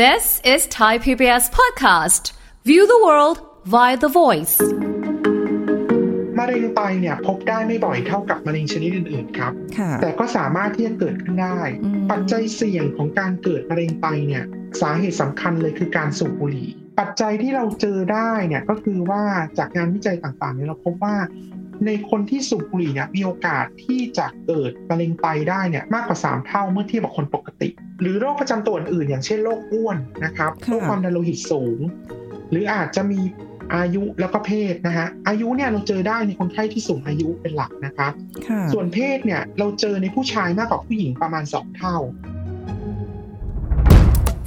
This is Thai PBS podcast. View the world via the voice. มะเร็งไตเนี่ยพบได้ไม่บ่อยเท่ากับมะเร็งชนิดอื่นๆครับค่ะแต่ก็สามารถที่จะเกิดขึ้นได้อืมปัจจัยเสี่ยงของการเกิดมะเร็งไตเนี่ยสาเหตุสำคัญเลยคือการสูบบุหรี่ ปัจจัยที่เราเจอได้เนี่ยก็คือว่าจากงานวิจัยต่างๆเนี่ยเราพบว่า ในคนที่สูบบุหรี่เนี่ยมีโอกาสที่จะเกิดมะเร็งไตได้เนี่ยมากกว่า 3 เท่าเมื่อเทียบกับคนปกติ หรือโรคประจำตัวอื่นๆอย่างเช่นโรคอ้วนนะครับค่ะโรคความดันโลหิตสูง หรืออาจจะมีอายุแล้วก็เพศนะฮะอายุเนี่ยเราเจอได้ในคนไข้ที่สูงอายุเป็นหลักนะครับค่ะส่วนเพศเนี่ยเราเจอในผู้ชายมากกว่าผู้หญิงประมาณ 2 เท่า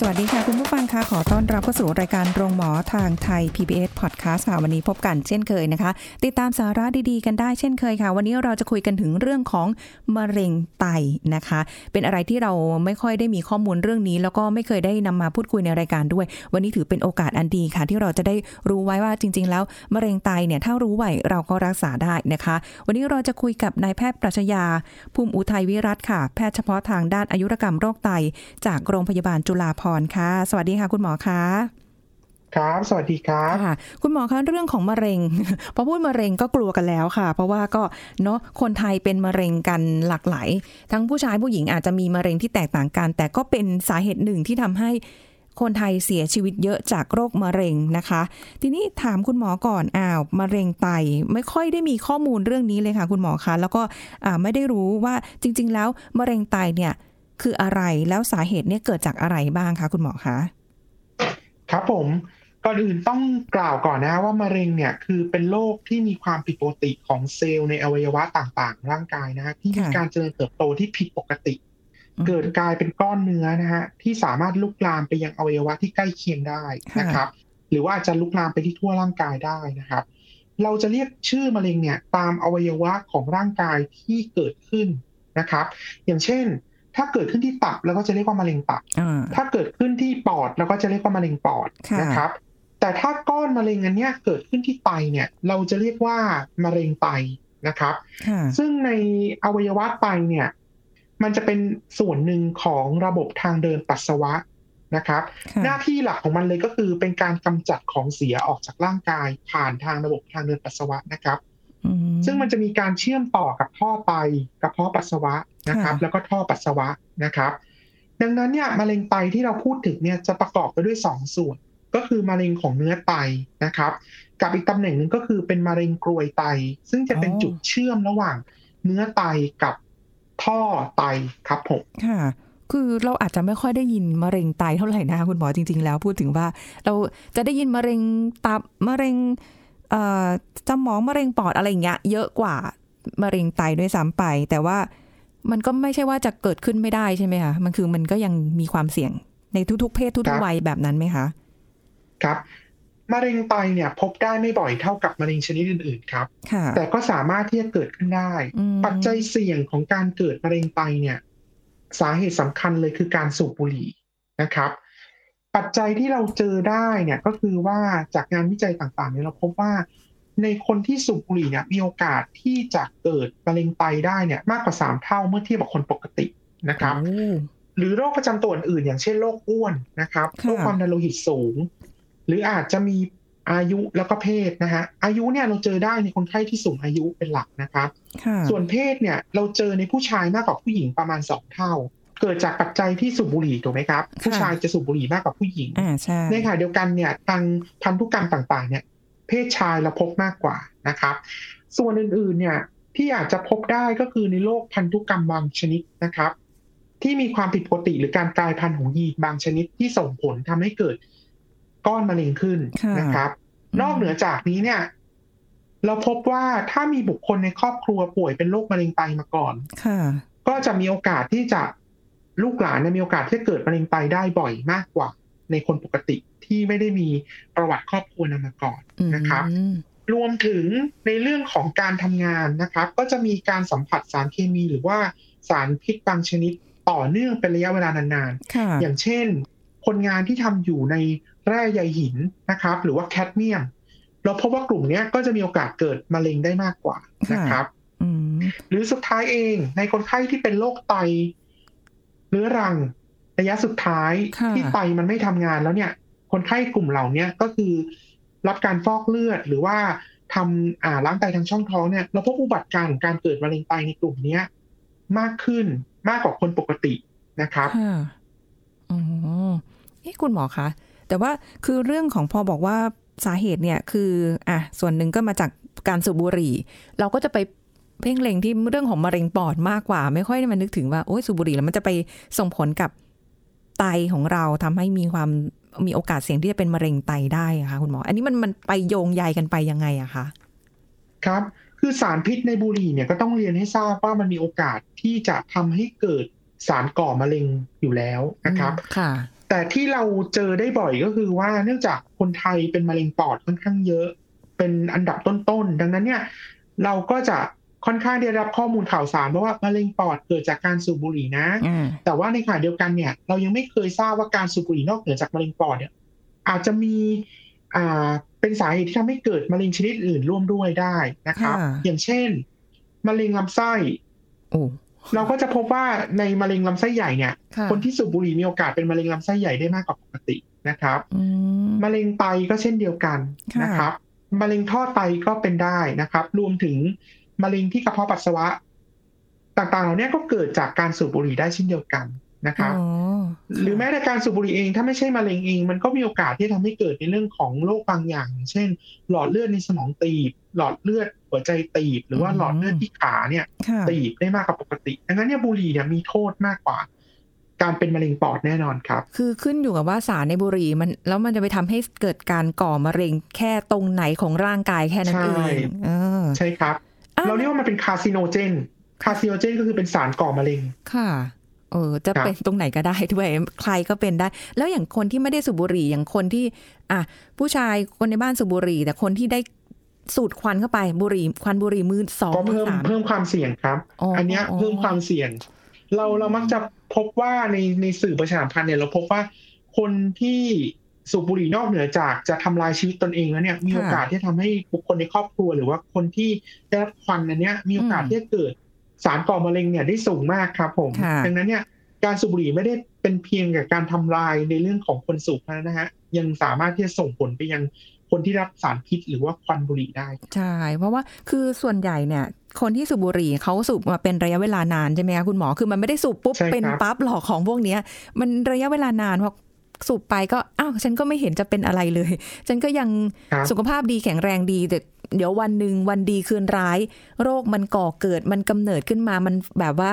สวัสดีค่ะ คุณผู้ฟังคะขอต้อนรับเข้าสู่รายการโรงหมอทางไทย PBS Podcast ค่ะวันนี้พบกันเช่นเคยนะคะ ติดตามสาระดีๆ กันได้เช่นเคยค่ะ วันนี้เราจะคุยกันถึงเรื่องของมะเร็งไตนะคะ เป็นอะไรที่เราไม่ค่อยได้มีข้อมูลเรื่องนี้ แล้วก็ไม่เคยได้นำมาพูดคุยในรายการด้วย วันนี้ถือเป็นโอกาสอันดีค่ะ ที่เราจะได้รู้ไว้ว่าจริง ๆ แล้วมะเร็งไตเนี่ยถ้ารู้ไว้เราก็รักษาได้นะคะ วันนี้เราจะคุยกับนายแพทย์ปรัชญาภูมิอุทัยวิรัตค่ะ แพทย์เฉพาะทางด้านอายุรกรรมโรคไต จากโรงพยาบาลจุฬาภรณ์ค่ะ สวัสดีค่ะ คุณหมอคะครับ สวัสดีครับค่ะคุณหมอคะเรื่องของมะเร็ง พอพูดมะเร็งก็กลัวกันแล้วค่ะ เพราะว่าก็เนาะคนไทยเป็นมะเร็งกันหลากหลาย ทั้งผู้ชายผู้หญิงอาจจะมีมะเร็งที่แตกต่างกัน แต่ก็เป็นสาเหตุหนึ่งที่ทำให้คนไทยเสียชีวิตเยอะจากโรคมะเร็งนะคะ ทีนี้ถามคุณหมอก่อนอ้าวมะเร็งไตไม่ค่อยได้มีข้อมูลเรื่องนี้เลยค่ะ คุณหมอคะแล้วก็อ่าไม่ได้รู้ว่าจริง ๆ แล้วมะเร็งไตเนี่ย คืออะไรแล้วสาเหตุเนี่ยเกิดจากอะไรบ้างคะคุณหมอคะครับผมก่อนอื่นต้องกล่าวก่อนนะว่ามะเร็งเนี่ยคือเป็นโรคที่มีความผิดปกติของเซลล์ในอวัยวะต่างๆ ร่างกายนะฮะที่มีค่ะการเจริญเติบโตที่ผิดปกติอืมเกิดกลายเป็นก้อนเนื้อนะฮะที่สามารถลุกลามไปยังอวัยวะที่ใกล้เคียงได้นะครับ หรือว่าอาจจะลุกลามไปที่ทั่วร่างกายได้นะครับ เราจะเรียกชื่อมะเร็งเนี่ยตามอวัยวะของร่างกายที่เกิดขึ้นนะครับ อย่างเช่น ถ้าเกิดขึ้นที่ตับเราก็จะเรียกว่ามะเร็งตับอ่าถ้าเกิดขึ้นที่ปอดเราก็จะเรียกว่ามะเร็งปอดค่ะนะครับ แต่ถ้าก้อนมะเร็งอันเนี้ยเกิดขึ้นที่ไตเนี่ย เราจะเรียกว่ามะเร็งไตนะครับค่ะซึ่งในอวัยวะไตเนี่ย มันจะเป็นส่วนหนึ่งของระบบทางเดินปัสสาวะนะครับค่ะหน้าที่หลักของมันเลยก็คือเป็นการกำจัดของเสียออกจากร่างกายผ่านทางระบบทางเดินปัสสาวะนะครับอื ซึ่งมันจะมีการเชื่อมต่อกับท่อไตกระเพาะปัสสาวะนะครับค่ะแล้วก็ท่อปัสสาวะนะครับ ดังนั้นเนี่ยมะเร็งไตที่เราพูดถึงเนี่ยจะประกอบไปด้วยสองส่วน ก็คือมะเร็งของเนื้อไตนะครับ กับอีกตำแหน่งหนึ่งก็คือเป็นมะเร็งกรวยไต ซึ่งจะเป็นจุดเชื่อมระหว่างเนื้อไตกับท่อไตครับผมค่ะคือเราอาจจะไม่ค่อยได้ยินมะเร็งไตเท่าไหร่นะคะคุณหมอจริง ๆ แล้วพูดถึงว่า เราจะได้ยินมะเร็งตับมะเร็งเอ่อ สมองมะเร็งปอดอะไรอย่างเงี้ยเยอะกว่ามะเร็งไตด้วยซ้ำไป แต่ว่ามันก็ไม่ใช่ว่าจะเกิดขึ้นไม่ได้ใช่ไหมคะมันคือมันก็ยังมีความเสี่ยงในทุกๆ เพศคทุรักบๆวัยแบบนั้นไหมคะ ครับมะเร็งไตเนี่ยพบได้ไม่บ่อยเท่ากับมะเร็งชนิดอื่นๆครับค่ะแต่ก็สามารถที่จะเกิดขึ้นได้อืมปัจจัยเสี่ยงของการเกิดมะเร็งไตเนี่ย สาเหตุสำคัญเลยคือการสูบบุหรี่นะครับ ปัจจัยที่เราเจอได้เนี่ยก็คือว่าจากงานวิจัยต่างๆเนี่ยเราพบว่า ในคนที่สูบบุหรี่เนี่ยมีโอกาสที่จะเกิดมะเร็งไตได้เนี่ยมากกว่า 3 เท่าเมื่อเทียบกับคนปกตินะครับโอ้หรือโรคประจำตัวอื่นๆอย่างเช่นโรคอ้วนนะครับค่ะโรคความดันโลหิตสูง หรืออาจจะมีอายุแล้วก็เพศนะฮะอายุเนี่ยเราเจอได้ในคนไข้ที่สูงอายุเป็นหลักนะครับค่ะส่วนเพศเนี่ยเราเจอในผู้ชายมากกว่าผู้หญิงประมาณสองเท่า เกิดจากปัจจัยที่สูบบุหรี่ถูกไหมครับ ผู้ชายจะสูบบุหรี่มากกว่าผู้หญิงอ่าใช่ในขณะเดียวกันเนี่ยทางพันธุกรรมต่างๆ เนี่ย เพศชายเราพบมากกว่านะครับ ส่วนอื่นๆเนี่ยที่อาจจะพบได้ก็คือในโรคพันธุกรรมบางชนิดนะครับ ที่มีความผิดปกติหรือการกลายพันธุ์ของยีนบางชนิดที่ส่งผลทำให้เกิดก้อนมะเร็งขึ้นค่ะนะครับ นอกเหนือจากนี้เนี่ย เราพบว่าถ้ามีบุคคลในครอบครัวป่วยเป็นโรคมะเร็งไตมาก่อนค่ะก็จะมีโอกาสที่จะ ลูกหลานเนี่ยมีโอกาสที่จะเกิดมะเร็งไตได้บ่อยมากกว่า ในคนปกติที่ไม่ได้มีประวัติครอบครัวนำมาก่อนนะครับอืมรวมถึงในเรื่องของการทำงานนะครับ ก็จะมีการสัมผัสสารเคมีหรือว่าสารพิษบางชนิดต่อเนื่องเป็นระยะเวลานานค่ะๆอย่างเช่น คนงานที่ทำอยู่ในแร่ใยหินนะครับ หรือว่าแคดเมียม เราพบว่ากลุ่มเนี้ยก็จะมีโอกาสเกิดมะเร็งได้มากกว่าค่ะนะครับอืมหรือสุดท้ายเองในคนไข้ที่เป็นโรคไต เรื้อรังระยะสุดท้ายค่ะที่ไตมันไม่ทำงานแล้วเนี่ย คนไข้กลุ่มเหล่าเนี้ยก็คือ รับการฟอกเลือดหรือว่าทำอ่าล้างไตทางช่องท้องเนี่ยเราพบอุบัติการณ์ของการเกิดมะเร็งไตในกลุ่มเนี้ย มากขึ้นมากกว่าคนปกตินะครับค่ะอ๋อเอ๊ะคุณหมอคะแต่ว่าคือเรื่องของพอบอกว่าสาเหตุเนี่ยคืออะส่วนหนึ่งก็มาจากการสูบบุหรี่ เราก็จะไป เพ่งเล็งที่เรื่องของมะเร็งปอดมากกว่า ไม่ค่อยได้มานึกถึงว่าโอ้ยสูบบุหรี่แล้วมันจะไปส่งผลกับไตของเราทำให้มีความมีโอกาสเสี่ยงที่จะเป็นมะเร็งไตได้อะคะคุณหมอ อันนี้มันมันไปโยงใยกันไปยังไงอะคะครับ คือสารพิษในบุหรี่เนี่ยก็ต้องเรียนให้ทราบว่ามันมีโอกาสที่จะทำให้เกิดสารก่อมะเร็งอยู่แล้วนะครับค่ะ แต่ที่เราเจอได้บ่อยก็คือว่าเนื่องจากคนไทยเป็นมะเร็งปอดค่อนข้างเยอะ เป็นอันดับต้นๆดังนั้นเนี่ย เราก็จะ ค่อนข้างได้รับข้อมูลข่าวสารเพราะว่ามะเร็งปอดเกิดจากการสูบบุหรี่นะอืมแต่ว่าในขณะเดียวกันเนี่ย เรายังไม่เคยทราบว่าการสูบบุหรี่นอกเหนือจากมะเร็งปอดเนี่ยอาจจะมีอ่าเป็นสาเหตุที่ทำให้เกิดมะเร็งชนิดอื่นร่วมด้วยได้นะครับค่ะอย่างเช่น มะเร็งลำไส้โอ้เราก็จะพบว่าในมะเร็งลำไส้ใหญ่เนี่ยค่ะคนที่สูบบุหรี่มีโอกาสเป็นมะเร็งลำไส้ใหญ่ได้มากกว่าปกตินะครับอืมมะเร็งไตก็เช่นเดียวกันค่ะนะครับมะเร็งท่อไตก็เป็นได้นะครับ รวมถึง มะเร็งที่กระเพาะปัสสาวะ ต่างๆ เหล่านี้ก็เกิดจากการสูบบุหรี่ได้เช่นเดียวกันนะครับอ๋อหรือแม้แต่การสูบบุหรี่เองถ้าไม่ใช่มะเร็งเอง มันก็มีโอกาสที่ทำให้เกิดในเรื่องของโรคบางอย่างอย่าง เช่น หลอดเลือดในสมองตีบ หลอดเลือดหัวใจตีบ หรือว่าหลอดเลือดที่ขาเนี่ยค่ะตีบได้มากกว่าปกติดังนั้นเนี่ยบุหรี่เนี่ยมีโทษมากกว่า การเป็นมะเร็งปอดแน่นอนครับ คือขึ้นอยู่กับว่าสารในบุหรี่มันแล้วมันจะไปทำให้เกิดการก่อมะเร็งแค่ตรงไหนของร่างกายแค่นั้นใช่เองเออใช่ครับอะ เราเรียกว่ามันเป็นคาซิโนเจน คาซิโนเจนก็คือเป็นสารก่อมะเร็ง ค่ะ เออ จะครับเป็นตรงไหนก็ได้ด้วย ใครก็เป็นได้ แล้วอย่างคนที่ไม่ได้สูบบุหรี่ อย่างคนที่ อะ ผู้ชายคนในบ้านสูบบุหรี่ แต่คนที่ได้สูดควันเข้าไป บุหรี่ ควันบุหรี่มือสองก็มือเพิ่มสามเพิ่มความเสี่ยงครับอ๋ออัอันเนี้ยอ๋อเพิ่มความเสี่ยง เราเรามักจะพบว่าในในสื่อประชาสัมพันธ์เนี่ยเราพบว่าคนที่ สูบบุหรี่นอกเหนือจากจะทำลายชีวิตตนเองแล้วเนี่ยมีโอกาสที่ทำให้บุคคลในครอบครัวหรือว่าคนที่ได้รับควันอันเนี้ยมีโอกาสที่จะเกิดสารก่อมะเร็งเนี่ยได้สูงมากครับผมค่ะดังนั้นเนี่ยการสูบบุหรี่ไม่ได้เป็นเพียงกับการทำลายในเรื่องของคนสูบเท่านั้นนะฮะยังสามารถที่จะส่งผลไปยังคนที่รับสารพิษหรือว่าควันบุหรี่ได้ ใช่ เพราะว่าคือส่วนใหญ่เนี่ย คนที่สูบบุหรี่เขาสูบมาเป็นระยะเวลานานใช่ไหมคะคุณหมอ คือมันไม่ได้สูบปุ๊บใช่ครับเป็นปั๊บหรอกของพวกเนี้ยมันระยะเวลานานพอ สูบไปก็อ้าวฉันก็ไม่เห็นจะเป็นอะไรเลย ฉันก็ยังครับสุขภาพดีแข็งแรงดีแต่เดี๋ยววันหนึ่งวันดีคืนร้าย โรคมันก่อเกิดมันกำเนิดขึ้นมามันแบบว่า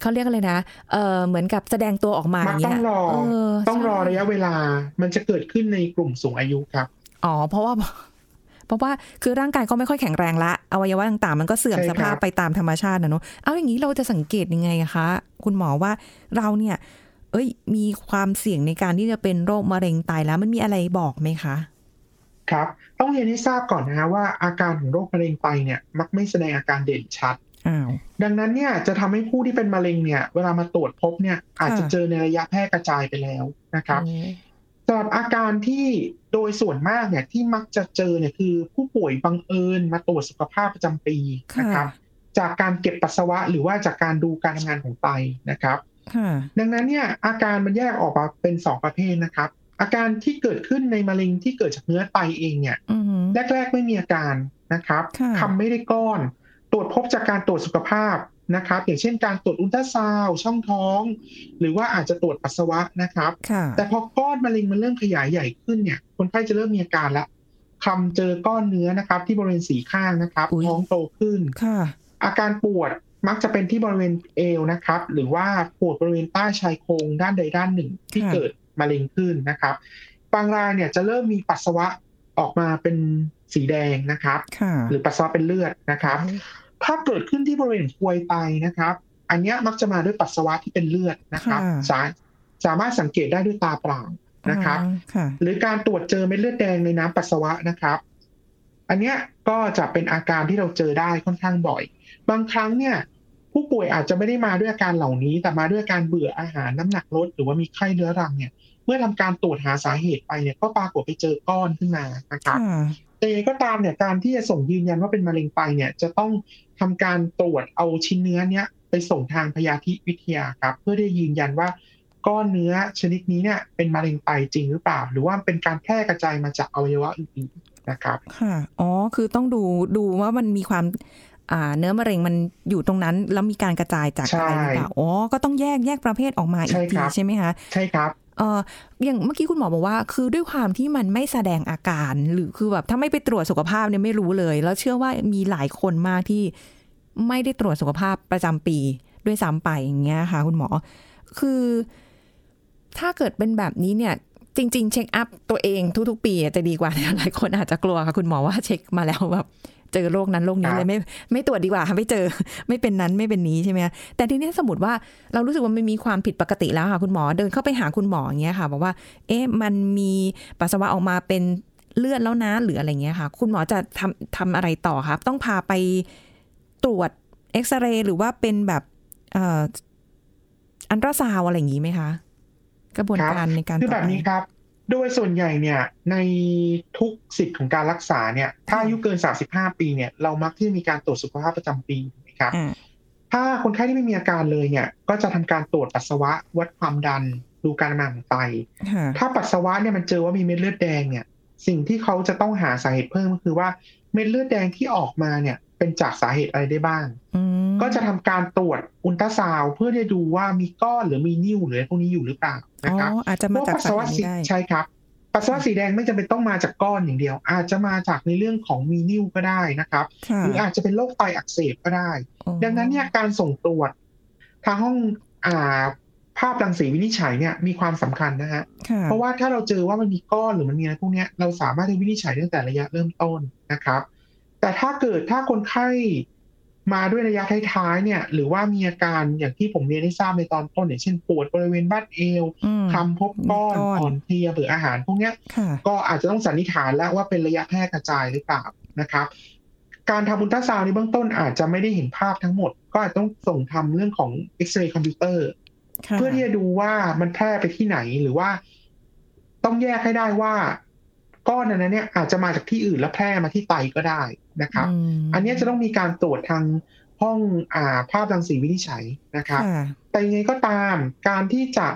เขาเรียกอะไรนะ เออเหมือนกับแสดงตัวออกมาอมักย่างต้เงี้อยงรอเออต้องรอใช่ระยะเวลา มันจะเกิดขึ้นในกลุ่มสูงอายุครับ อ๋อ เพราะว่า เพราะว่าคือร่างกายก็ไม่ค่อยแข็งแรงละ อวัยวะต่างๆ มันก็เสื่อมใช่สครับภาพไปตามธรรมชาตินะเนอะเอาอย่างนี้เราจะสังเกตยังไงอะคะ คุณหมอว่าเราเนี่ย เอ้ย มีความเสี่ยงในการที่จะเป็นโรคมะเร็งไตแล้วมันมีอะไรบอกไหมคะ ครับ ต้องเรียนให้ทราบก่อนนะฮะว่าอาการของโรคมะเร็งไตเนี่ยมักไม่แสดงอาการเด่นชัดอ้าวดังนั้นเนี่ยจะทำให้ผู้ที่เป็นมะเร็งเนี่ย เวลามาตรวจพบเนี่ย อาจจะเจอในระยะแพร่กระจายไปแล้วนะครับโอ้สำหรับอาการที่โดยส่วนมากเนี่ยที่มักจะเจอเนี่ยคือ ผู้ป่วยบังเอิญมาตรวจสุขภาพประจำปีนะครับ จากการเก็บปัสสาวะหรือว่าจากการดูการทำงานของไตนะครับค่ะ ดังนั้นเนี่ยอาการมันแยกออกมาเป็นสองประเภทนะครับ อาการที่เกิดขึ้นในมะเร็งที่เกิดจากเนื้อไตเองเนี่ยอือหือแรก ๆ ไม่มีอาการนะครับค่ะทำไม่ได้ก้อน ตรวจพบจากการตรวจสุขภาพนะครับ อย่างเช่นการตรวจอุลตราซาวด์ช่องท้อง หรือว่าอาจจะตรวจปัสสาวะนะครับค่ะแต่พอก้อนมะเร็งมันเริ่มขยายใหญ่ขึ้นเนี่ย คนไข้จะเริ่มมีอาการละคำเจอก้อนเนื้อนะครับ ที่บริเวณสีข้างนะครับอุ๊ยท้องโตขึ้นค่ะอาการปวด มักจะเป็นที่บริเวณเอวนะครับ หรือว่าปวดบริเวณใต้ชายโครงด้านใดด้านหนึ่งที่ค่ะเกิดมะเร็งขึ้นนะครับ บางรายเนี่ยจะเริ่มมีปัสสาวะออกมาเป็นสีแดงนะครับค่ะหรือปัสสาวะเป็นเลือดนะครับ ถ้าเกิดขึ้นที่บริเวณกลวยไตนะครับ อันเนี้ยมักจะมาด้วยปัสสาวะที่เป็นเลือดนะครับค่ะสาสามารถสังเกตได้ด้วยตาเปล่านะครับอ๋อค่ะหรือการตรวจเจอเม็ดเลือดแดงในน้ำปัสสาวะนะครับ อันเนี้ยก็จะเป็นอาการที่เราเจอได้ค่อนข้างบ่อย บางครั้งเนี่ย ผู้ป่วยอาจจะไม่ได้มาด้วยอาการเหล่านี้ แต่มาด้วยการเบื่ออาหารน้ำหนักลด หรือว่ามีไข้เรื้อรังเนี่ยเมื่อทำการตรวจหาสาเหตุไปเนี่ยก็ปรากฏไปเจอก้อนขึ้นมานะครับค่ะแต่ยังไงก็ตามเนี่ยการที่จะส่งยืนยันว่าเป็นมะเร็งไตเนี่ยจะต้องทำการตรวจเอาชิ้นเนื้อเนี้ยไปส่งทางพยาธิวิทยาครับ เพื่อได้ยืนยันว่าก้อนเนื้อชนิดนี้เนี่ยเป็นมะเร็งไตจริงหรือเปล่า หรือว่าเป็นการแพร่กระจายมาจากอวัยวะอื่นๆนะครับ ค่ะ อ๋อ คือต้องดูดูว่ามันมีความ เนื้อมะเร็งมันอยู่ตรงนั้น แล้วมีการกระจายจากใช่อะไรหรือเปล่าอ๋อก็ต้องแยกแยกประเภทออกมาอีใช่กทีครับใช่ไหมคะใช่ครับเอออย่างเมื่อกี้คุณหมอบอกว่า คือด้วยความที่มันไม่แสดงอาการ หรือคือแบบถ้าไม่ไปตรวจสุขภาพเนี่ยไม่รู้เลย แล้วเชื่อว่ามีหลายคนมากที่ไม่ได้ตรวจสุขภาพประจำปีด้วยซ้ำไปอย่างเงี้ยค่ะ คุณหมอ คือ ถ้าเกิดเป็นแบบนี้เนี่ย จริง ๆ เช็คอัพตัวเองทุก ๆ ปีจะดีกว่าหลายคนอาจจะกลัวค่ะ คุณหมอว่าเช็คมาแล้วแบบ เจอโรคนั้นโรคนี้ครับเลยไม่ไม่ตรวจดีกว่าไม่เจอไม่เป็นนั้นไม่เป็นนี้ใช่ไหมคะแต่ทีนี้สมมติว่าเรารู้สึกว่ามันมีความผิดปกติแล้วค่ะคุณหมอเดินเข้าไปหาคุณหมออย่างเงี้ยค่ะ บอกว่า เอ๊ะมันมีปัสสาวะออกมาเป็นเลือดแล้วนะหรืออะไรเงี้ยค่ะ คุณหมอจะทำทำอะไรต่อครับ ต้องพาไปตรวจเอ็กซเรย์หรือว่าเป็นแบบเอ่ออันตราซาวอะไรอย่างงี้ไหมคะ กระบวนครับการในการคือแบบนี้ต่ไปครับ โดยส่วนใหญ่เนี่ยในทุกสิทธิ์ของการรักษาเนี่ยถ้าอายุเกิน 35 ปีเนี่ยเรามักที่จะมีการตรวจสุขภาพประจำปีถูกไหมครับอ่าถ้าคนไข้ที่ไม่มีอาการเลยเนี่ย ก็จะทำการตรวจปัสสาวะวัดความดันดูการทำงานของไตค่ะถ้าปัสสาวะเนี่ยมันเจอว่ามีเม็ดเลือดแดงเนี่ย สิ่งที่เขาจะต้องหาสาเหตุเพิ่มก็คือว่าเม็ดเลือดแดงที่ออกมาเนี่ย เป็นจากสาเหตุอะไรได้บ้างอืมก็จะทำการตรวจอุลตราซาวด์เพื่อที่จะดูว่ามีก้อนหรือมีนิ่วหรืออะไรพวกนี้อยู่หรือเปล่าอ๋นะครับออาจจะมาจากปัสสาสาวะเหตุสีนี้ได้ใช่ครับปัสสาวะสีแดงไม่จำเป็นต้องมาจากก้อนอย่างเดียว อาจจะมาจากในเรื่องของมีนิ่วก็ได้นะครับค่ะหรืออาจจะเป็นโรคไตอักเสบก็ได้อ๋อดังนั้นเนี่ยการส่งตรวจทางห้องอ่า ภาพรังสีวินิจฉัยเนี่ยมีความสำคัญนะฮะค่ะเพราะว่าถ้าเราเจอว่ามันมีก้อนหรือมันมีอะไรพวกเนี้ยเราสามารถที่วินิจฉัยตั้งแต่ระยะเริ่มต้นนะครับ แต่ถ้าเกิดถ้าคนไข้มาด้วยระยะท้ายๆเนี่ย หรือว่ามีอาการอย่างที่ผมเรียนให้ทราบในตอนต้นอย่างเช่นปวดบริเวณบั้นเอวอืมคลำพบก้อนมีก้อนอ่อนเพลียเบื่ออาหารพวกเนี้ยค่ะก็อาจจะต้องสันนิษฐานแล้วว่าเป็นระยะแพร่กระจายหรือเปล่านะครับ การทำอุลตราซาวน์ในเบื้องต้นอาจจะไม่ได้เห็นภาพทั้งหมด ก็อาจต้องส่งทำเรื่องของเอ็กซเรย์คอมพิวเตอร์ค่ะ เพื่อที่จะดูว่ามันแพร่ไปที่ไหนหรือว่า ต้องแยกให้ได้ว่า ก้อนอันนั้นเนี่ย อาจจะมาจากที่อื่นแล้วแพร่มาที่ไตก็ได้นะครับมอันเนี้ยจะต้องมีการตรวจทางห้องอ่าภาพรังสีวินิจฉัยนะครับค่ะแต่ยังไงก็ตามการที่จะ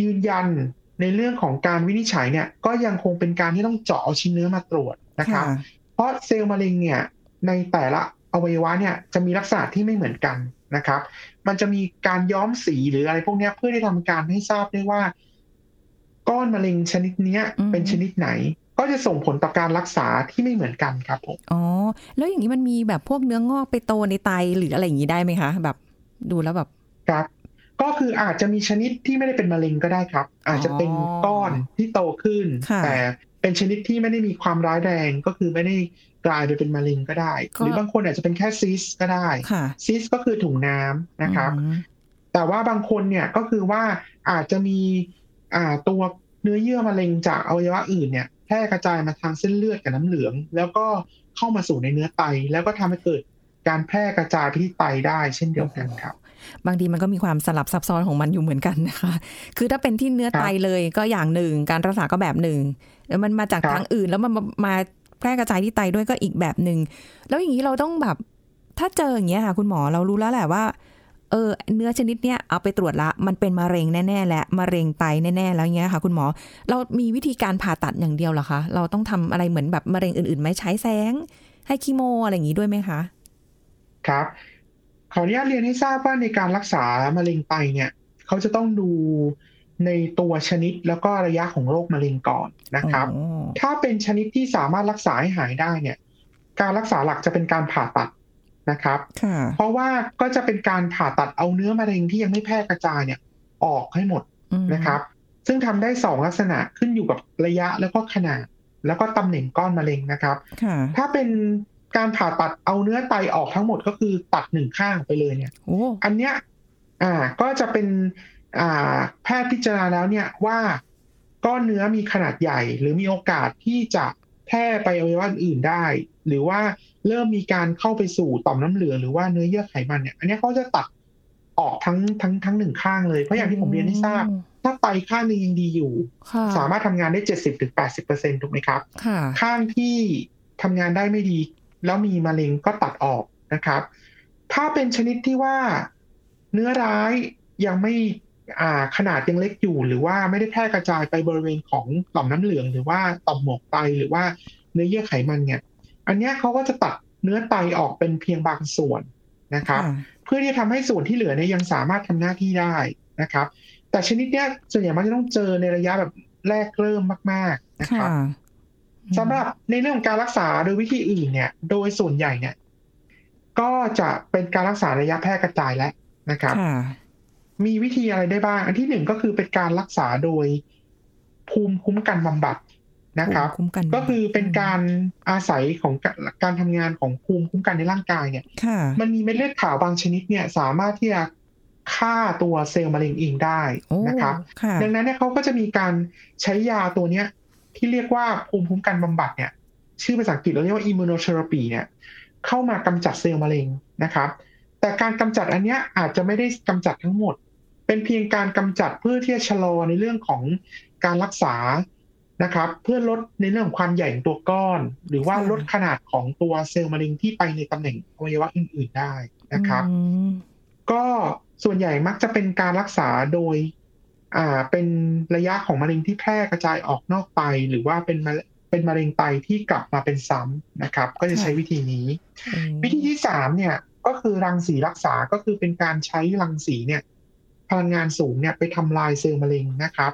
ยืนยันในเรื่องของการวินิจฉัยเนี่ย ก็ยังคงเป็นการที่ต้องเจาะเอาชิ้นเนื้อมาตรวจนะครับค่ะเพราะเซลล์มะเร็งเนี่ย ในแต่ละอวัยวะเนี่ยจะมีลักษณะที่ไม่เหมือนกัน นะครับ มันจะมีการย้อมสีหรืออะไรพวกเนี้ยเพื่อที่ทำการให้ทราบได้ว่า ก้อนมะเร็งชนิดเนี้ยอืมเป็นชนิดไหน ก็จะส่งผลต่อการรักษาที่ไม่เหมือนกันครับผมอ๋อแล้วอย่างนี้มันมีแบบพวกเนื้องอกไปโตในไตหรืออะไรอย่างนี้ได้ไหมคะ แบบ ดูแล้วแบบครับก็คืออาจจะมีชนิดที่ไม่ได้เป็นมะเร็งก็ได้ครับ อาจจะเป็นก้อนที่โตขึ้นค่ะแต่เป็นชนิดที่ไม่ได้มีความร้ายแรงก็คือไม่ได้ กลายไปเป็นมะเร็งก็ได้ก็หรือบางคนอาจจะเป็นแค่ซิสก็ได้ค่ะซิสก็คือถุงน้ำนะครับอืมแต่ว่าบางคนเนี่ยก็คือว่าอาจจะมีอ่าตัวเนื้อเยื่อมะเร็งจากอวัยวะอื่นเนี่ยแพร่กระจายมาทางเส้นเลือดกับน้ำเหลือง แล้วก็เข้ามาสู่ในเนื้อไต แล้วก็ทำให้เกิดการแพร่กระจายไปที่ไตได้เช่นเดียวกันครับ บางทีมันก็มีความสลับซับซ้อนของมันอยู่เหมือนกันนะคะ คือถ้าเป็นที่เนื้อไตเลยก็อย่างหนึ่ง การรักษาก็แบบหนึ่งแล้วมันมาจากครับทางอื่นแล้วมันมามาแพร่กระจายที่ไตด้วยก็อีกแบบหนึ่งแล้วอย่างนี้เราต้องแบบ ถ้าเจออย่างเงี้ยค่ะ คุณหมอเรารู้แล้วแหละว่าเออเนื้อชนิดเนี้ยเอาไปตรวจละ มันเป็นมะเร็งแน่ๆแหละมะเร็งไตแน่ๆแล้วเงี้ยค่ะ คุณหมอ เรามีวิธีการผ่าตัดอย่างเดียวเหรอคะ เราต้องทำอะไรเหมือนแบบมะเร็งอื่นๆไหมใช้แสง ให้คีโมอะไรอย่างงี้ด้วยไหมคะ ครับขออนุญาตเรียนให้ทราบว่าในการรักษามะเร็งไตเนี่ย เขาจะต้องดู ในตัวชนิดแล้วก็ระยะของโรคมะเร็งก่อนนะครับอ๋อถ้าเป็นชนิดที่สามารถรักษาให้หายได้เนี่ย การรักษาหลักจะเป็นการผ่าตัดนะครับค่ะเพราะว่าก็จะเป็นการผ่าตัดเอาเนื้อมะเร็งที่ยังไม่แพร่กระจายเนี่ย ออกให้หมดอืมนะครับ ซึ่งทำได้สองลักษณะขึ้นอยู่กับระยะแล้วก็ขนาด แล้วก็ตำแหน่งก้อนมะเร็งนะครับค่ะถ้าเป็นการผ่าตัดเอาเนื้อไตออกทั้งหมดก็คือตัดหนึ่งข้างไปเลยเนี่ยโอ้อันเนี้ย อ่า ก็จะเป็นอ่า แพทย์พิจารณาแล้วเนี่ยว่าก้อนเนื้อมีขนาดใหญ่ หรือมีโอกาสที่จะแพร่ไปอวัยวะอื่นได้ หรือว่าเริ่มมีการเข้าไปสู่ต่อมน้ำเหลืองหรือว่าเนื้อเยื่อไขมันเนี่ยอันเนี้ยเขาจะตัดออกทั้งทั้งทั้งหนึ่งข้างเลยเพราะอย่างที่ผมเรียนให้ทราบ ถ้าไตข้างหนึงยังดีอยู่ค่ะสามารถทำงานได้เจ็ดสิบถึงแปดสิบเปอร์เซ็นถูกไหมครับค่ะข้างที่ทำงานได้ไม่ดี แล้วมีมะเร็งก็ตัดออกนะครับ ถ้าเป็นชนิดที่ว่าเนื้อร้ายยังไม่อ่า ขนาดยังเล็กอยู่ หรือว่าไม่ได้แพร่กระจายไปบริเวณของต่อมน้ำเหลือง หรือว่าต่อมหมวกไตหรือว่าเนื้อเยื่อไขมันเนี่ย อันเนี้ยเขาก็จะตัดเนื้อไตออกเป็นเพียงบางส่วนนะครับค่ะเพื่อที่จะทำให้ส่วนที่เหลือเนี่ยยังสามารถทำหน้าที่ได้นะครับ แต่ชนิดเนี้ยส่วนใหญ่มันจะต้องเจอในระยะแบบแรกเริ่มมาก ๆนะคค่ะรับสำหรับในเรื่องของการรักษาโดยวิธีอื่นเนี่ย โดยส่วนใหญ่เนี่ย ก็จะเป็นการรักษาระยะแพร่กระจายแล้วนะครับค่ะ มีวิธีอะไรได้บ้าง อันที่หนึ่งก็คือเป็นการรักษาโดยภูมิคุ้มกันบำบัดนะครับภูมิคุ้มกันก็คือเป็นการอาศัยของการการทำงานของภูมิคุ้มกันในร่างกายเนี่ยค่ะมันมีเม็ดเลือดขาวบางชนิดเนี่ยสามารถที่จะฆ่าตัวเซลล์มะเร็งเองได้โอ้นะครับค่ะดังนั้นเนี่ยเขาก็จะมีการใช้ยาตัวเนี้ย ที่เรียกว่าภูมิคุ้มกันบำบัดเนี่ย ชื่อภาษาอังกฤษเราเรียกว่า immunotherapy เนี่ย เข้ามากำจัดเซลล์มะเร็งนะครับ แต่การกำจัดอันเนี้ยอาจจะไม่ได้กำจัดทั้งหมด เป็นเพียงการกำจัดเพื่อที่จะชะลอในเรื่องของการรักษานะครับ เพื่อลดในเรื่องของความใหญ่ของตัวก้อน หรือว่าค่ะลดขนาดของตัวเซลล์มะเร็งที่ไปในตำแหน่งอวัยวะอื่น ๆได้นะครับอืมก็ส่วนใหญ่มักจะเป็นการรักษาโดย อ่าเป็นระยะของมะเร็งที่แพร่กระจายออกนอกไตหรือว่าเป็นมะเป็นมะเร็งไตที่กลับมาเป็นซ้ำนะครับ ก็จะใช้วิธีนี้อืมวิธีที่สามเนี่ยก็คือรังสีรักษาก็คือเป็นการใช้รังสีเนี่ย พลังงานสูงเนี่ยไปทำลายเซลล์มะเร็งนะครับ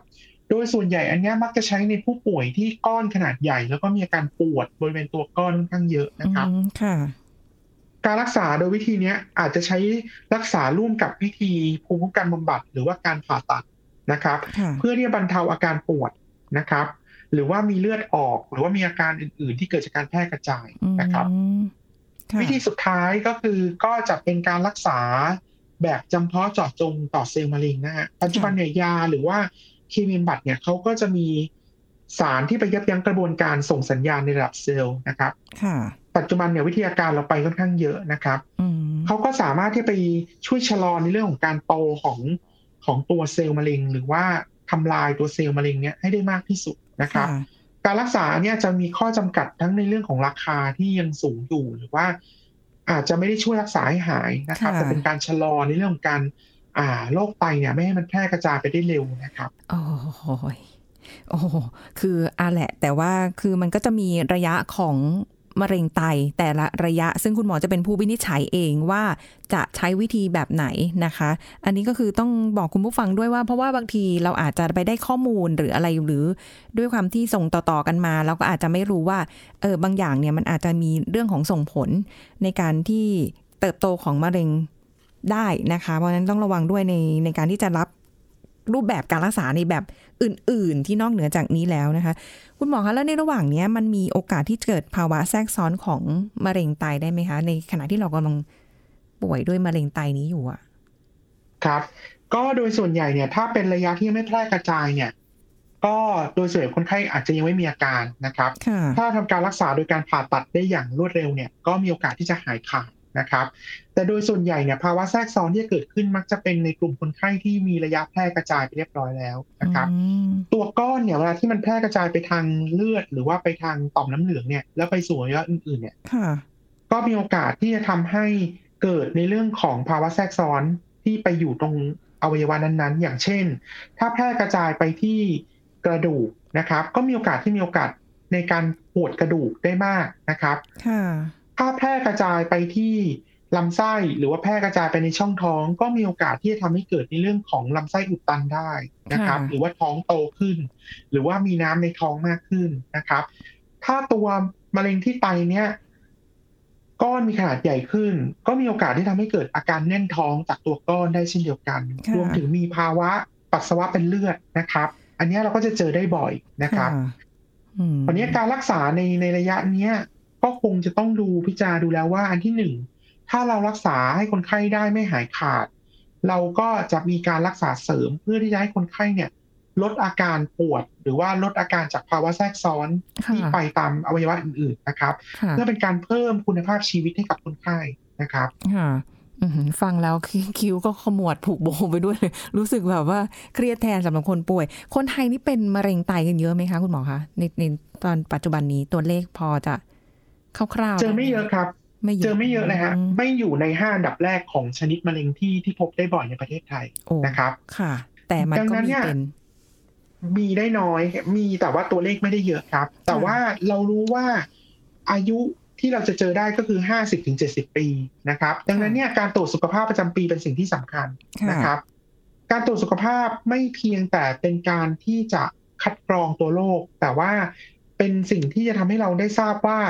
โดยส่วนใหญ่อันเนี้ยมักจะใช้ในผู้ป่วยที่ก้อนขนาดใหญ่ แล้วก็มีอาการปวดบริเวณตัวก้อนค่อนข้างเยอะนะครับอืมค่ะ การรักษาโดยวิธีเนี้ยอาจจะใช้รักษาร่วมกับวิธีภูมิคุ้มกันบำบัดหรือว่าการผ่าตัดนะครับค่ะเพื่อที่จะบรรเทาอาการปวดนะครับ หรือว่ามีเลือดออกหรือว่ามีอาการอื่น ๆ ที่เกิดจากการแพร่กระจายนะครับอืมค่ะวิธีสุดท้ายก็คือก็จะเป็นการรักษา แบบจำเพาะเจาะจงต่อเซลล์มะเร็งนะฮะปัจจุบันเนี่ยยาหรือว่าเคมีบำบัดเนี่ยเขาก็จะมีสารที่ไปยับยั้งกระบวนการส่งสัญญาณในระดับเซลล์นะครับค่ะปัจจุบันเนี่ยวิทยาการเราไปค่อนข้างเยอะนะครับอืมเขาก็สามารถที่ไปช่วยชะลอในเรื่องของการโตของของตัวเซลล์มะเร็ง หรือว่าทำลายตัวเซลล์มะเร็งเนี่ยให้ได้มากที่สุดนะครับค่ะการรักษาเนี่ยจะมีข้อจำกัดทั้งในเรื่องของราคาที่ยังสูงอยู่หรือว่า อาจจะไม่ได้ช่วยรักษาให้หายนะครับค่ะแต่เป็นการชะลอในเรื่องของการอ่าโรคไตเนี่ยไม่ให้มันแพร่กระจายไปได้เร็วนะครับโอ้โหยโอ้โหคืออะแหละ แต่ว่าคือมันก็จะมีระยะของ มะเร็งไตแต่ละระยะ ซึ่งคุณหมอจะเป็นผู้วินิจฉัยเองว่าจะใช้วิธีแบบไหนนะคะ อันนี้ก็คือต้องบอกคุณผู้ฟังด้วยว่า เพราะว่าบางทีเราอาจจะไปได้ข้อมูลหรืออะไรหรือด้วยความที่ส่งต่อๆกันมาเราก็อาจจะไม่รู้ว่าเออบางอย่างเนี่ยมันอาจจะมีเรื่องของส่งผลในการที่เติบโตของมะเร็งได้นะคะ เพราะฉะนั้นต้องระวังด้วยในในการที่จะรับ รูปแบบการรักษาในแบบอื่น ๆ ที่นอกเหนือจากนี้แล้วนะคะ คุณหมอคะแล้วในระหว่างเนี้ยมันมีโอกาสที่เกิดภาวะแทรกซ้อนของมะเร็งไตได้ไหมคะ ในขณะที่เรากำลังป่วยด้วยมะเร็งไตนี้อยู่อะครับก็โดยส่วนใหญ่เนี่ยถ้าเป็นระยะที่ยังไม่แพร่กระจายเนี่ยก็โดยส่วนใหญ่คนไข้อาจจะยังไม่มีอาการนะครับค่ะถ้าทำการรักษาโดยการผ่าตัดได้อย่างรวดเร็วเนี่ยก็มีโอกาสที่จะหายขาด นะครับ แต่โดยส่วนใหญ่เนี่ยภาวะแทรกซ้อนที่จะเกิดขึ้นมักจะเป็นในกลุ่มคนไข้ที่มีระยะแพร่กระจายไปเรียบร้อยแล้วนะครับอืมตัวก้อนเนี่ยเวลาที่มันแพร่กระจายไปทางเลือด หรือว่าไปทางต่อมน้ำเหลืองเนี่ยแล้วไปสู่อวัยวะอื่นๆเนี่ยค่ะก็มีโอกาสที่จะทำให้เกิดในเรื่องของภาวะแทรกซ้อนที่ไปอยู่ตรงอวัยวะนั้นๆ อย่างเช่น ถ้าแพร่กระจายไปที่กระดูกนะครับ ก็มีโอกาสที่มีโอกาสในการปวดกระดูกได้มากนะครับค่ะ ถ้าแพร่กระจายไปที่ลำไส้หรือว่าแพร่กระจายไปในช่องท้อง ก็มีโอกาสที่จะทำให้เกิดในเรื่องของลำไส้อุดตันได้นะครับค่ะหรือว่าท้องโตขึ้น หรือว่ามีน้ำในท้องมากขึ้นนะครับ ถ้าตัวมะเร็งที่ไตเนี่ยก้อนมีขนาดใหญ่ขึ้น ก็มีโอกาสที่ทำให้เกิดอาการแน่นท้องจากตัวก้อนได้เช่นเดียวกันค่ะรวมถึงมีภาวะปัสสาวะเป็นเลือดนะครับ อันเนี้ยเราก็จะเจอได้บ่อยนะครับะอืมวันนี้การรักษาในในระยะเนี้ย ก็คงจะต้องดูพิจารณาดูแล้วว่าอันที่หนึ่งถ้าเรารักษาให้คนไข้ได้ไม่หายขาด เราก็จะมีการรักษาเสริมเพื่อที่จะให้คนไข้เนี่ยลดอาการปวด หรือว่าลดอาการจากภาวะแทรกซ้อนค่ะที่ไปตามอวัยวะอื่นๆนะครับค่ะเพื่อเป็นการเพิ่มคุณภาพชีวิตให้กับคนไข้นะครับค่ะอือหือฟังแล้วคิคิ้วก็ขมวดผูกโบไปด้วยเลย รู้สึกแบบว่าเครียดแทนสำหรับคนป่วย คนไทยนี่เป็นมะเร็งไตกันเยอะไหมคะ คุณหมอคะในในตอนปัจจุบันนี้ตัวเลขพอจะ คร่าวๆเจอไม่เยอะครับไม่เยอะเจอไม่เยอะเลยฮะมไม่อยู่ในห้าอันดับแรกของชนิดมะเร็งที่ที่พบได้บ่อยในประเทศไทยโอ้นะครับ ค่ะ แต่มันดังก็นั้นมีเนี่ยเป็นมีได้น้อย มีแต่ว่าตัวเลขไม่ได้เยอะครับ แต่ว่าเรารู้ว่าอายุที่เราจะเจอได้ก็คือ50ถึง70ปีนะครับ ดังนั้นเนี่ยการตรวจสุขภาพประจำปีเป็นสิ่งที่สำคัญค่ะนะครับ การตรวจสุขภาพไม่เพียงแต่เป็นการที่จะคัดกรองตัวโรคแต่ว่าเป็นสิ่งที่จะทำให้เราได้ทราบว่า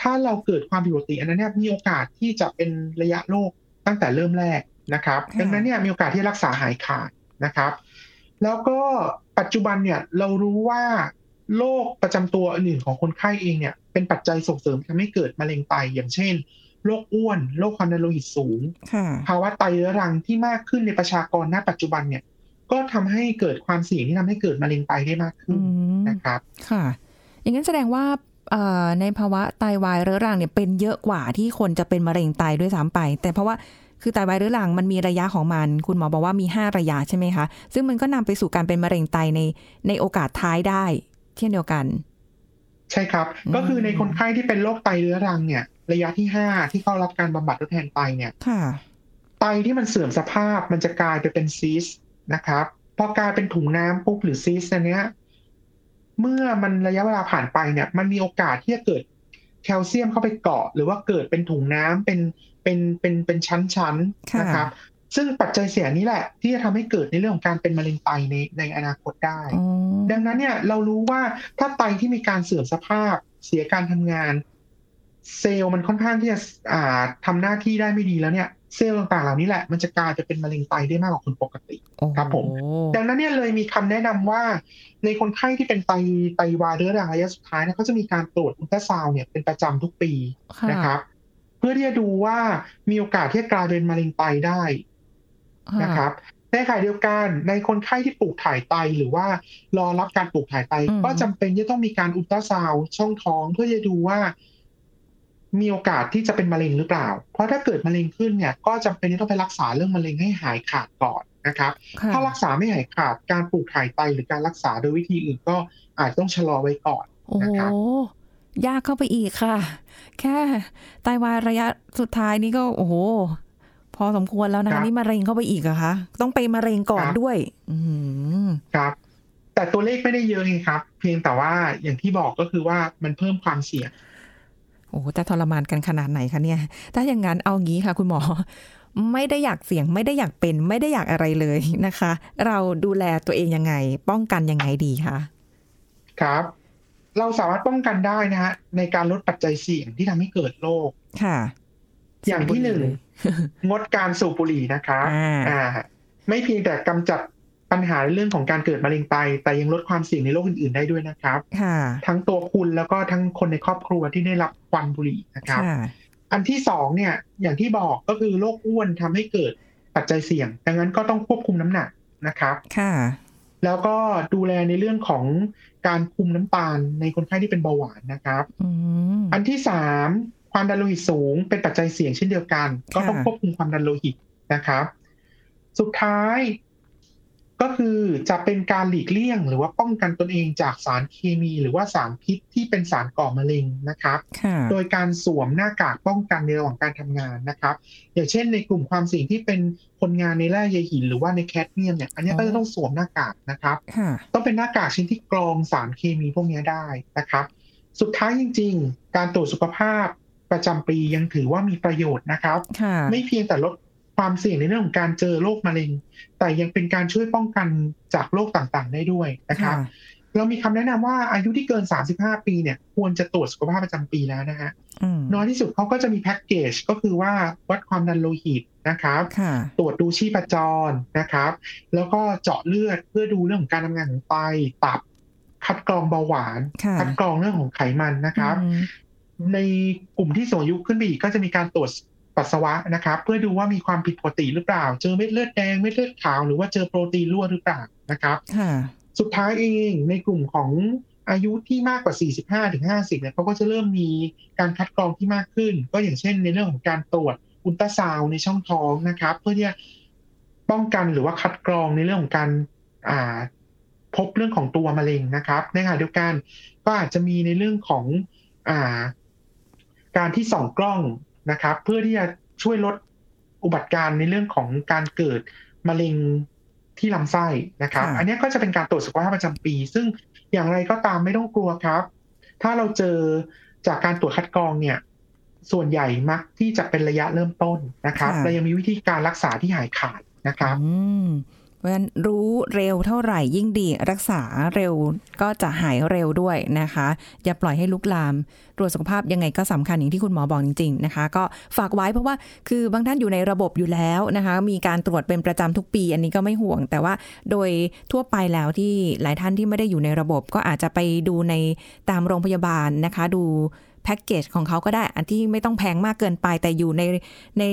ถ้าเราเกิดความผิดปกติอันนั้นเนี่ยมีโอกาสที่จะเป็นระยะโรคตั้งแต่เริ่มแรกนะครับค่ะดังนั้นเนี่ยมีโอกาสที่จะรักษาหายขาดนะครับ แล้วก็ปัจจุบันเนี่ยเรารู้ว่าโรคประจำตัวอื่นๆของคนไข้เองเนี่ยเป็นปัจจัยส่งเสริมทำให้เกิดมะเร็งไตอย่างเช่นโรคอ้วนโรคความดันโลหิตสูงค่ะภาวะไตเรื้อรังที่มากขึ้นในประชากรณปัจจุบันเนี่ย ก็ทำให้เกิดความเสี่ยงที่ทำให้เกิดมะเร็งไตได้มากขึ้อืนมนะครับ ค่ะ อย่างนั้นแสดงว่าเอ่อ ในภาวะไตวายเรื้อรังเนี่ยเป็นเยอะกว่าที่คนจะเป็นมะเร็งไตด้วยซ้ำไป แต่เพราะว่าคือไตวายเรื้อรังมันมีระยะของมัน คุณหมอบอกว่ามี 5 ระยะใช่ไหมคะ ซึ่งมันก็นำไปสู่การเป็นมะเร็งไตในในโอกาสท้ายได้เช่นเดียวกัน ใช่ครับอืมก็คือในคนไข้ที่เป็นโรคไตเรื้อรังเนี่ย ระยะที่ห้าที่เข้ารับการบำบัดทดแทนไตเนี่ยค่ะไตที่มันเสื่อมสภาพมันจะกลายไปเป็นซีสต์นะครับพอกลายเป็นถุงน้ำปุ๊บหรือซีสต์อันเนี้ย เมื่อมันระยะเวลาผ่านไปเนี่ย มันมีโอกาสที่จะเกิดแคลเซียมเข้าไปเกาะ หรือว่าเกิดเป็นถุงน้ำเป็นเป็นเป็นเป็นชั้นๆค่ะนะครับซึ่งปัจจัยเสี่ยงนี้แหละ ที่จะทำให้เกิดในเรื่องของการเป็นมะเร็งไตในในอนาคตได้อ๋อดังนั้นเนี่ยเรารู้ว่าถ้าไตที่มีการเสื่อมสภาพเสียการทำงาน เซลล์มันค่อนข้างที่จะอ่าทำหน้าที่ได้ไม่ดีแล้วเนี่ย เซลล์ต่างๆเหล่านี้แหละมันจะกลายไปเป็นมะเร็งไตได้มากกว่าคนปกติโอ้โหครับผม ดังนั้นเนี่ยเลยมีคำแนะนำว่า ในคนไข้ที่เป็นไตไตวายเรื้อรังระยะสุดท้ายเนี่ยเขาจะมีการตรวจอุลตราซาวน์เนี่ยเป็นประจำทุกปีค่ะนะครับ เพื่อที่จะดูว่ามีโอกาสที่จะกลายเป็นมะเร็งไตได้ค่ะนะครับในขณะเดียวกันในคนไข้ที่ปลูกถ่ายไตหรือว่ารอรับการปลูกถ่ายไตอืมก็จำเป็นที่ต้องมีการอุลตราซาวด์ช่องท้องเพื่อจะดูว่า มีโอกาสที่จะเป็นมะเร็งหรือเปล่า เพราะถ้าเกิดมะเร็งขึ้นเนี่ยก็จำเป็นที่ต้องไปรักษาเรื่องมะเร็งให้หายขาดก่อนนะครับค่ะถ้ารักษาไม่หายขาดการปลูกถ่ายไตหรือการรักษาโดยวิธีอื่นก็อาจต้องชะลอไว้ก่อนโอ้นะครับยากเข้าไปอีกค่ะ แค่ไตวายระยะสุดท้ายนี่ก็โอ้โห พอสมควรแล้วนะครัคะบนี่มะเร็งเข้าไปอีกเหรอะคะต้องไปมะเร็งก่อนครับด้วย อืมครับ แต่ตัวเลขไม่ได้เยอะไงครับ เพียงแต่ว่าอย่างที่บอกก็คือว่ามันเพิ่มความเสี่ยงโอ้โหจะทรมานกันขนาดไหนคะเนี่ย ถ้าอย่างนั้นเอางี้ค่ะ คุณหมอ ไม่ได้อยากเสี่ยงไม่ได้อยากเป็น ไม่ได้อยากอะไรเลยนะคะ เราดูแลตัวเองยังไง ป้องกันยังไงดีคะครับ เราสามารถป้องกันได้นะฮะในการลดปัจจัยเสี่ยงที่ทำให้เกิดโรคค่ะ อย่างที่หนึ่งงดการสูบบุหรี่นะครับอ่าอ่า ไม่เพียงแต่กำจัด ปัญหาในเรื่องของการเกิดมะเร็งไต แต่ยังลดความเสี่ยงในโรคอื่นๆได้ด้วยนะครับค่ะทั้งตัวคุณแล้วก็ทั้งคนในครอบครัวที่ได้รับควันบุหรี่นะครับค่ะอันที่สองเนี่ย อย่างที่บอกก็คือโรคอ้วนทำให้เกิดปัจจัยเสี่ยง ดังนั้นก็ต้องควบคุมน้ำหนักนะครับ ค่ะ แล้วก็ดูแลในเรื่องของการคุมน้ำตาลในคนไข้ที่เป็นเบาหวานนะครับอืมอันที่สามความดันโลหิตสูงเป็นปัจจัยเสี่ยงเช่นเดียวกัน ก็ต้องค่ะควบคุมความดันโลหิตนะครับ สุดท้าย ก็คือจะเป็นการหลีกเลี่ยง หรือว่าป้องกันตนเองจากสารเคมี หรือว่าสารพิษที่เป็นสารก่อมะเร็งนะครับค่ะโดยการสวมหน้ากากป้องกันในระหว่างการทำงานนะครับ อย่างเช่นในกลุ่มความเสี่ยงที่เป็นคนงานในแร่ใยหิน หรือว่าในแคดเมียมเนี่ย อันนี้ก็จะต้องสวมหน้ากากนะครับค่ะต้องเป็นหน้ากากชิ้นที่กรองสารเคมีพวกนี้ได้นะครับ สุดท้ายจริง ๆ การตรวจสุขภาพประจำปียังถือว่ามีประโยชน์นะครับค่ะไม่เพียงแต่ลด ความเสี่ยงในเรื่องของการเจอโรคมะเร็ง แต่ยังเป็นการช่วยป้องกันจากโรคต่างๆ ได้ด้วยนะครับค่ะเรามีคำแนะนำว่าอายุที่เกิน 35 ปีเนี่ยควรจะตรวจสุขภาพประจำปีแล้วนะฮะอืมน้อยที่สุดเขาก็จะมีแพ็กเกจก็คือว่าวัดความดันโลหิตนะครับค่ะตรวจดูชีพจรนะครับ แล้วก็เจาะเลือดเพื่อดูเรื่องของการทำงานของไตตับ คัดกรองเบาหวานค่ะคัดกรองเรื่องของไขมันนะครับอืมในกลุ่มที่สูงอายุขึ้นไปอีกก็จะมีการตรวจ ปัสสาวะนะครับ เพื่อดูว่ามีความผิดปกติหรือเปล่า เจอเม็ดเลือดแดงเม็ดเลือดขาวหรือว่าเจอโปรตีนรั่วหรือเปล่านะครับค่ะสุดท้ายเองในกลุ่มของอายุที่มากกว่า 45ถึง50เนี่ยเขาก็จะเริ่มมีการคัดกรองที่มากขึ้น ก็อย่างเช่น ในเรื่องของการตรวจอุลตราซาวน์ในช่องท้องนะครับ เพื่อที่จะป้องกันหรือว่าคัดกรองในเรื่องของการอ่าพบเรื่องของตัวมะเร็งนะครับ ในขณะเดียวกันก็อาจจะมีในเรื่องของอ่าการที่ส่องกล้อง นะครับ เพื่อที่จะช่วยลดอุบัติการณ์ในเรื่องของการเกิดมะเร็งที่ลำไส้นะครับค่ะอันนี้ก็จะเป็นการตรวจสุขภาพประจำปี ซึ่งอย่างไรก็ตามไม่ต้องกลัวครับ ถ้าเราเจอจากการตรวจคัดกรองเนี่ย ส่วนใหญ่มักที่จะเป็นระยะเริ่มต้นนะครับค่ะเรายังมีวิธีการรักษาที่หายขาดนะครับอืมเพ ราะฉะนั้นรู้เร็วเท่าไหร่ยิ่งดีรักษาเร็วก็จะหายเร็วด้วยนะคะ อย่าปล่อยให้ลุกลาม ตรวจสุขภาพยังไงก็สำคัญอย่างที่คุณหมอบอกจริง ๆนะคะ ก็ฝากไว้เพราะว่าคือบางท่านอยู่ในระบบอยู่แล้วนะคะ มีการตรวจเป็นประจำทุกปี อันนี้ก็ไม่ห่วง แต่ว่าโดยทั่วไปแล้วที่หลายท่านที่ไม่ได้อยู่ในระบบ ก็อาจจะไปดูในตามโรงพยาบาลนะคะ ดู แพ็กเกจของเขาก็ได้ อันที่ไม่ต้องแพงมากเกินไป แต่อยู่ในใน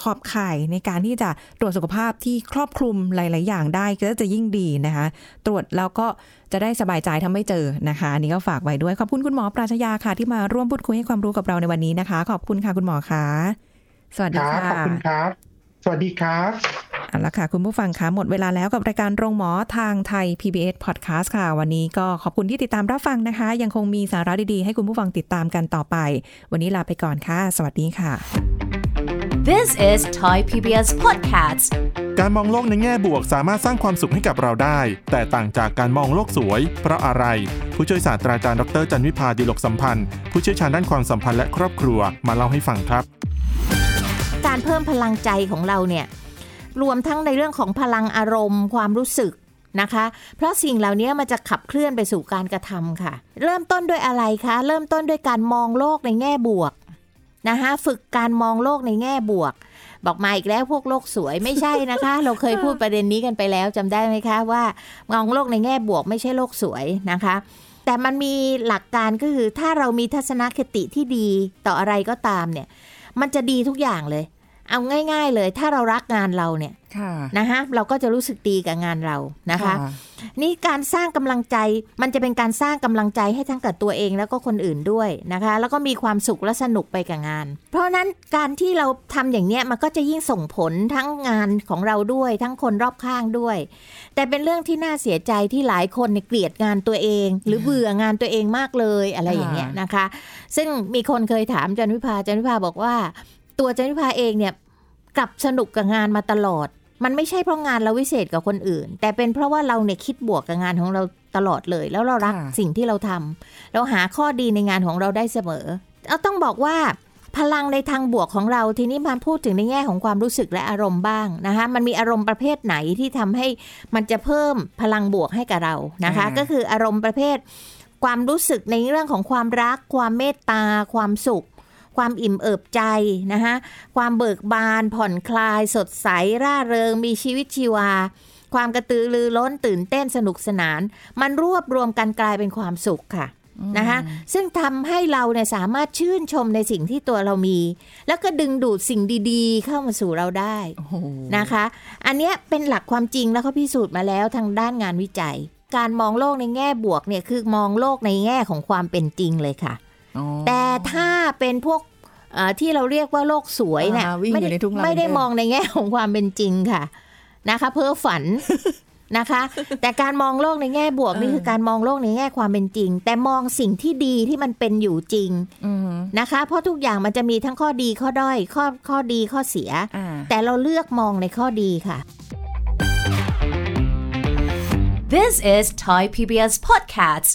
ขอบข่ายในการที่จะตรวจสุขภาพที่ครอบคลุมหลาย ๆ อย่างได้ก็จะยิ่งดีนะคะ ตรวจแล้วก็จะได้สบายใจทำไม่เจอนะคะ อันนี้ก็ฝากไว้ด้วย ขอบคุณคุณหมอปราชญาค่ะ ที่มาร่วมพูดคุยให้ความรู้กับเราในวันนี้นะคะ ขอบคุณค่ะคุณหมอคะสวัสดีค่ะขอบคุณครับ วัสดีครับเอาละค่ะ คุณผู้ฟังคะหมดเวลาแล้วกับรายการโรงหมอทางไทย PBS Podcast ค่ะ วันนี้ก็ขอบคุณที่ติดตามรับฟังนะคะ ยังคงมีสาระดีๆ ให้คุณผู้ฟังติดตามกันต่อไป วันนี้ลาไปก่อนค่ะ สวัสดีค่ะ This is Thai PBS Podcast การมองโลกในแง่บวกสามารถสร้างความสุขให้กับเราได้ แต่ต่างจากการมองโลกสวย เพราะอะไร ผู้ช่วยศาสตราจารย์ดรจันวิพาดิลกสัมพันธ์ ผู้เชี่ยวชาญด้านความสัมพันธ์และครอบครัวมาเล่าให้ฟังครับ การเพิ่มพลังใจของเราเนี่ยรวมทั้งในเรื่องของพลังอารมณ์ ความรู้สึกนะคะ เพราะสิ่งเหล่านี้มันจะขับเคลื่อนไปสู่การกระทำค่ะ เริ่มต้นด้วยอะไรคะ เริ่มต้นด้วยการมองโลกในแง่บวกนะคะฝึกการมองโลกในแง่บวก บอกมาอีกแล้วพวกโลกสวยไม่ใช่นะคะ เราเคยพูดประเด็นนี้กันไปแล้วจำได้ไหมคะว่ามองโลกในแง่บวก ไม่ใช่โลกสวยนะคะ แต่มันมีหลักการก็คือถ้าเรามีทัศนคติที่ดีต่ออะไรก็ตามเนี่ย มันจะดีทุกอย่างเลย เอาง่าย ๆ เลย ถ้าเรารักงานเราเนี่ย นะคะเราก็จะรู้สึกดีกับงานเรานะคะ นี่การสร้างกำลังใจมันจะเป็นการสร้างกำลังใจให้ทั้งกับตัวเองแล้วก็คนอื่นด้วยนะคะ แล้วก็มีความสุขและสนุกไปกับงาน เพราะฉะนั้นการที่เราทำอย่างเนี้ยมันก็จะยิ่งส่งผลทั้งงานของเราด้วย ทั้งคนรอบข้างด้วย แต่เป็นเรื่องที่น่าเสียใจที่หลายคนเนี่ยเกลียดงานตัวเอง หรือเบื่องานตัวเองมากเลยอะไรอย่างเงี้ยนะคะ ซึ่งมีคนเคยถามจันวิภาจันวิภาบอกว่า ตัวจันวิภาเองเนี่ยกลับสนุกกับงานมาตลอด มันไม่ใช่เพราะงานเราวิเศษกับคนอื่น แต่เป็นเพราะว่าเราเนี่ยคิดบวกกับงานของเราตลอดเลย แล้วเรารักค่ะสิ่งที่เราทำเราหาข้อดีในงานของเราได้เสมอเอาต้องบอกว่าพลังในทางบวกของเราทีนี้มาพูดถึงในแง่ของความรู้สึกและอารมณ์บ้างนะคะ มันมีอารมณ์ประเภทไหนที่ทำให้มันจะเพิ่มพลังบวกให้กับเรานะคะอ่าก็คืออารมณ์ประเภท ความรู้สึกในเรื่องของความรัก ความเมตตา ความสุข ความอิ่มเอิบใจนะคะความเบิกบานผ่อนคลาย สดใส ร่าเริง มีชีวิตชีวา ความกระตือรือร้นตื่นเต้นสนุกสนาน มันรวบรวมกันกลายเป็นความสุขค่ะนะคะซึ่งทำให้เราเนี่ยสามารถชื่นชมในสิ่งที่ตัวเรามี แล้วก็ดึงดูดสิ่งดีๆ เข้ามาสู่เราได้โอ้โหนะคะ อันเนี้ยเป็นหลักความจริงแล้วเขาพิสูจน์มาแล้วทางด้านงานวิจัย การมองโลกในแง่บวกเนี่ยคือมองโลกในแง่ของความเป็นจริงเลยค่ะอ๋อ แต่ถ้าเป็นพวกเอ่อที่เราเรียกว่าโลกสวยเนี่ยอ่าวิ่งไม่อยู่ได้ในทุ่งลาเวนเดอร์ไม่ได้มองในแง่ของความเป็นจริงค่ะนะคะ เพ้อฝันนะคะ แต่การมองโลกในแง่บวกนี่คือการมองโลกในแง่ความเป็นจริง แต่มองสิ่งที่ดีที่มันเป็นอยู่จริงอืมนะคะ เพราะทุกอย่างมันจะมีทั้งข้อดีข้อด้อยข้อข้อดีข้อเสียอ่าแต่เราเลือกมองในข้อดีค่ะ This is Thai PBS Podcast